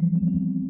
Get deep,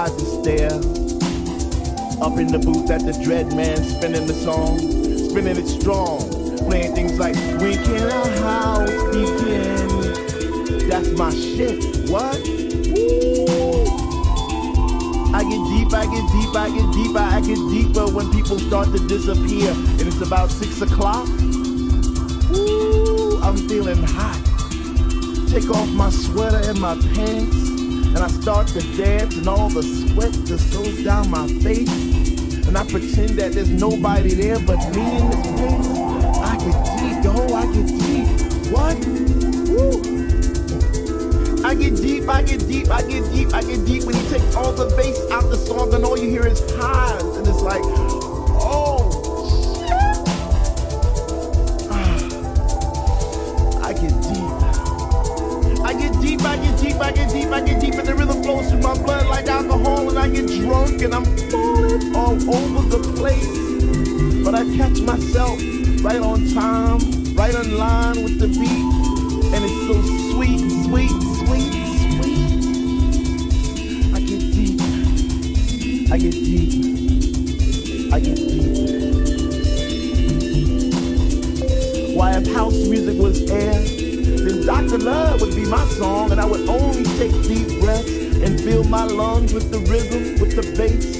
I just stare up in the booth at the dread man spinning the song, spinning it strong, playing things like "We can our house begin? That's my shit. What? I get deep, I get deep, I get deeper, I get deeper when people start to disappear, and it's about six o'clock. I'm feeling hot. Take off my sweater and my pants and I start to dance and all the sweat just goes down my face. And I pretend that there's nobody there but me in this place. I get deep, yo, I get deep. What? Woo. I get deep, I get deep, I get deep, I get deep when he takes all the bass out the song and all you hear is highs. And it's like, oh, shit. Ah. I get deep. I get deep, I get deep. I get deep, I get deep, I get deep, I get deep, and the rhythm flows through my blood like alcohol, and I get drunk and I'm falling all over the place. But I catch myself right on time, right on line with the beat, and it's so sweet, sweet, sweet, sweet. I get deep, I get deep, I get deep. Why, if house music was air, then Dr. Love would be my song, and I would only take deep breaths and fill my lungs with the rhythm, with the bass.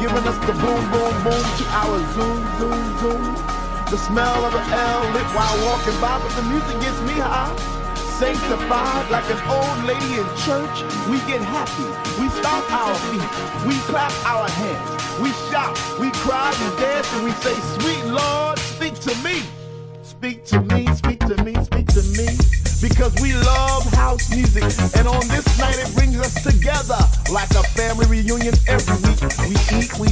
giving us the boom, boom, boom to our zoom, zoom, zoom. The smell of the L lit while walking by, but the music gets me high. Sanctified like an old lady in church, we get happy. We stomp our feet, we clap our hands, we shout, we cry, we dance, and we say, Sweet Lord, speak to me. Speak to me, speak to me, speak to me because we love house music. And on this night, it brings us together like a family reunion every week.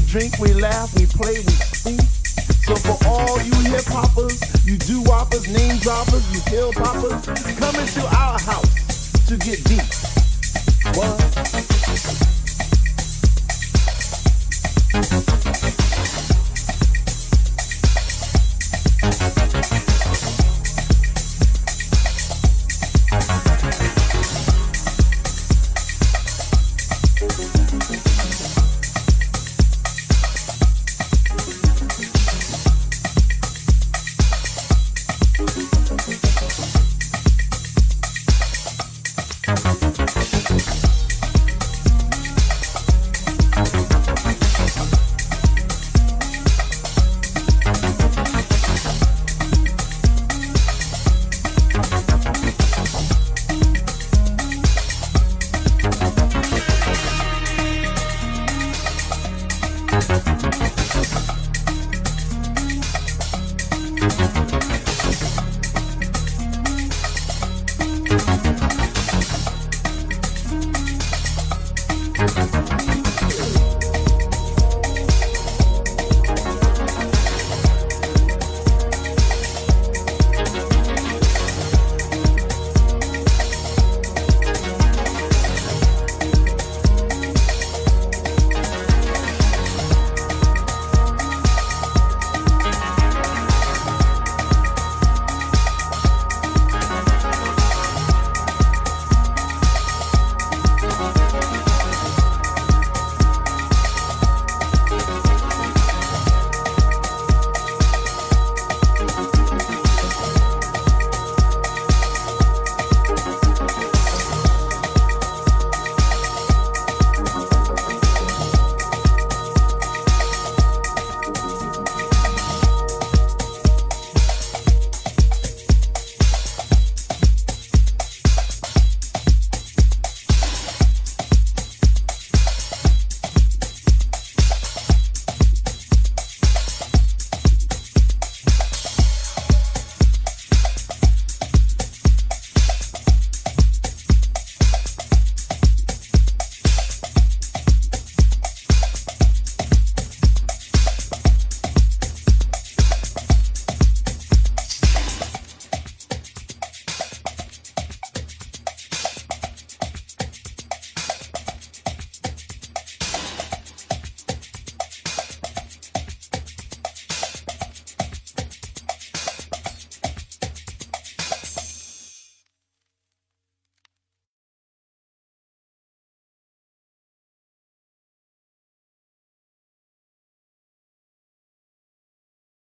Drink, we laugh, we play, we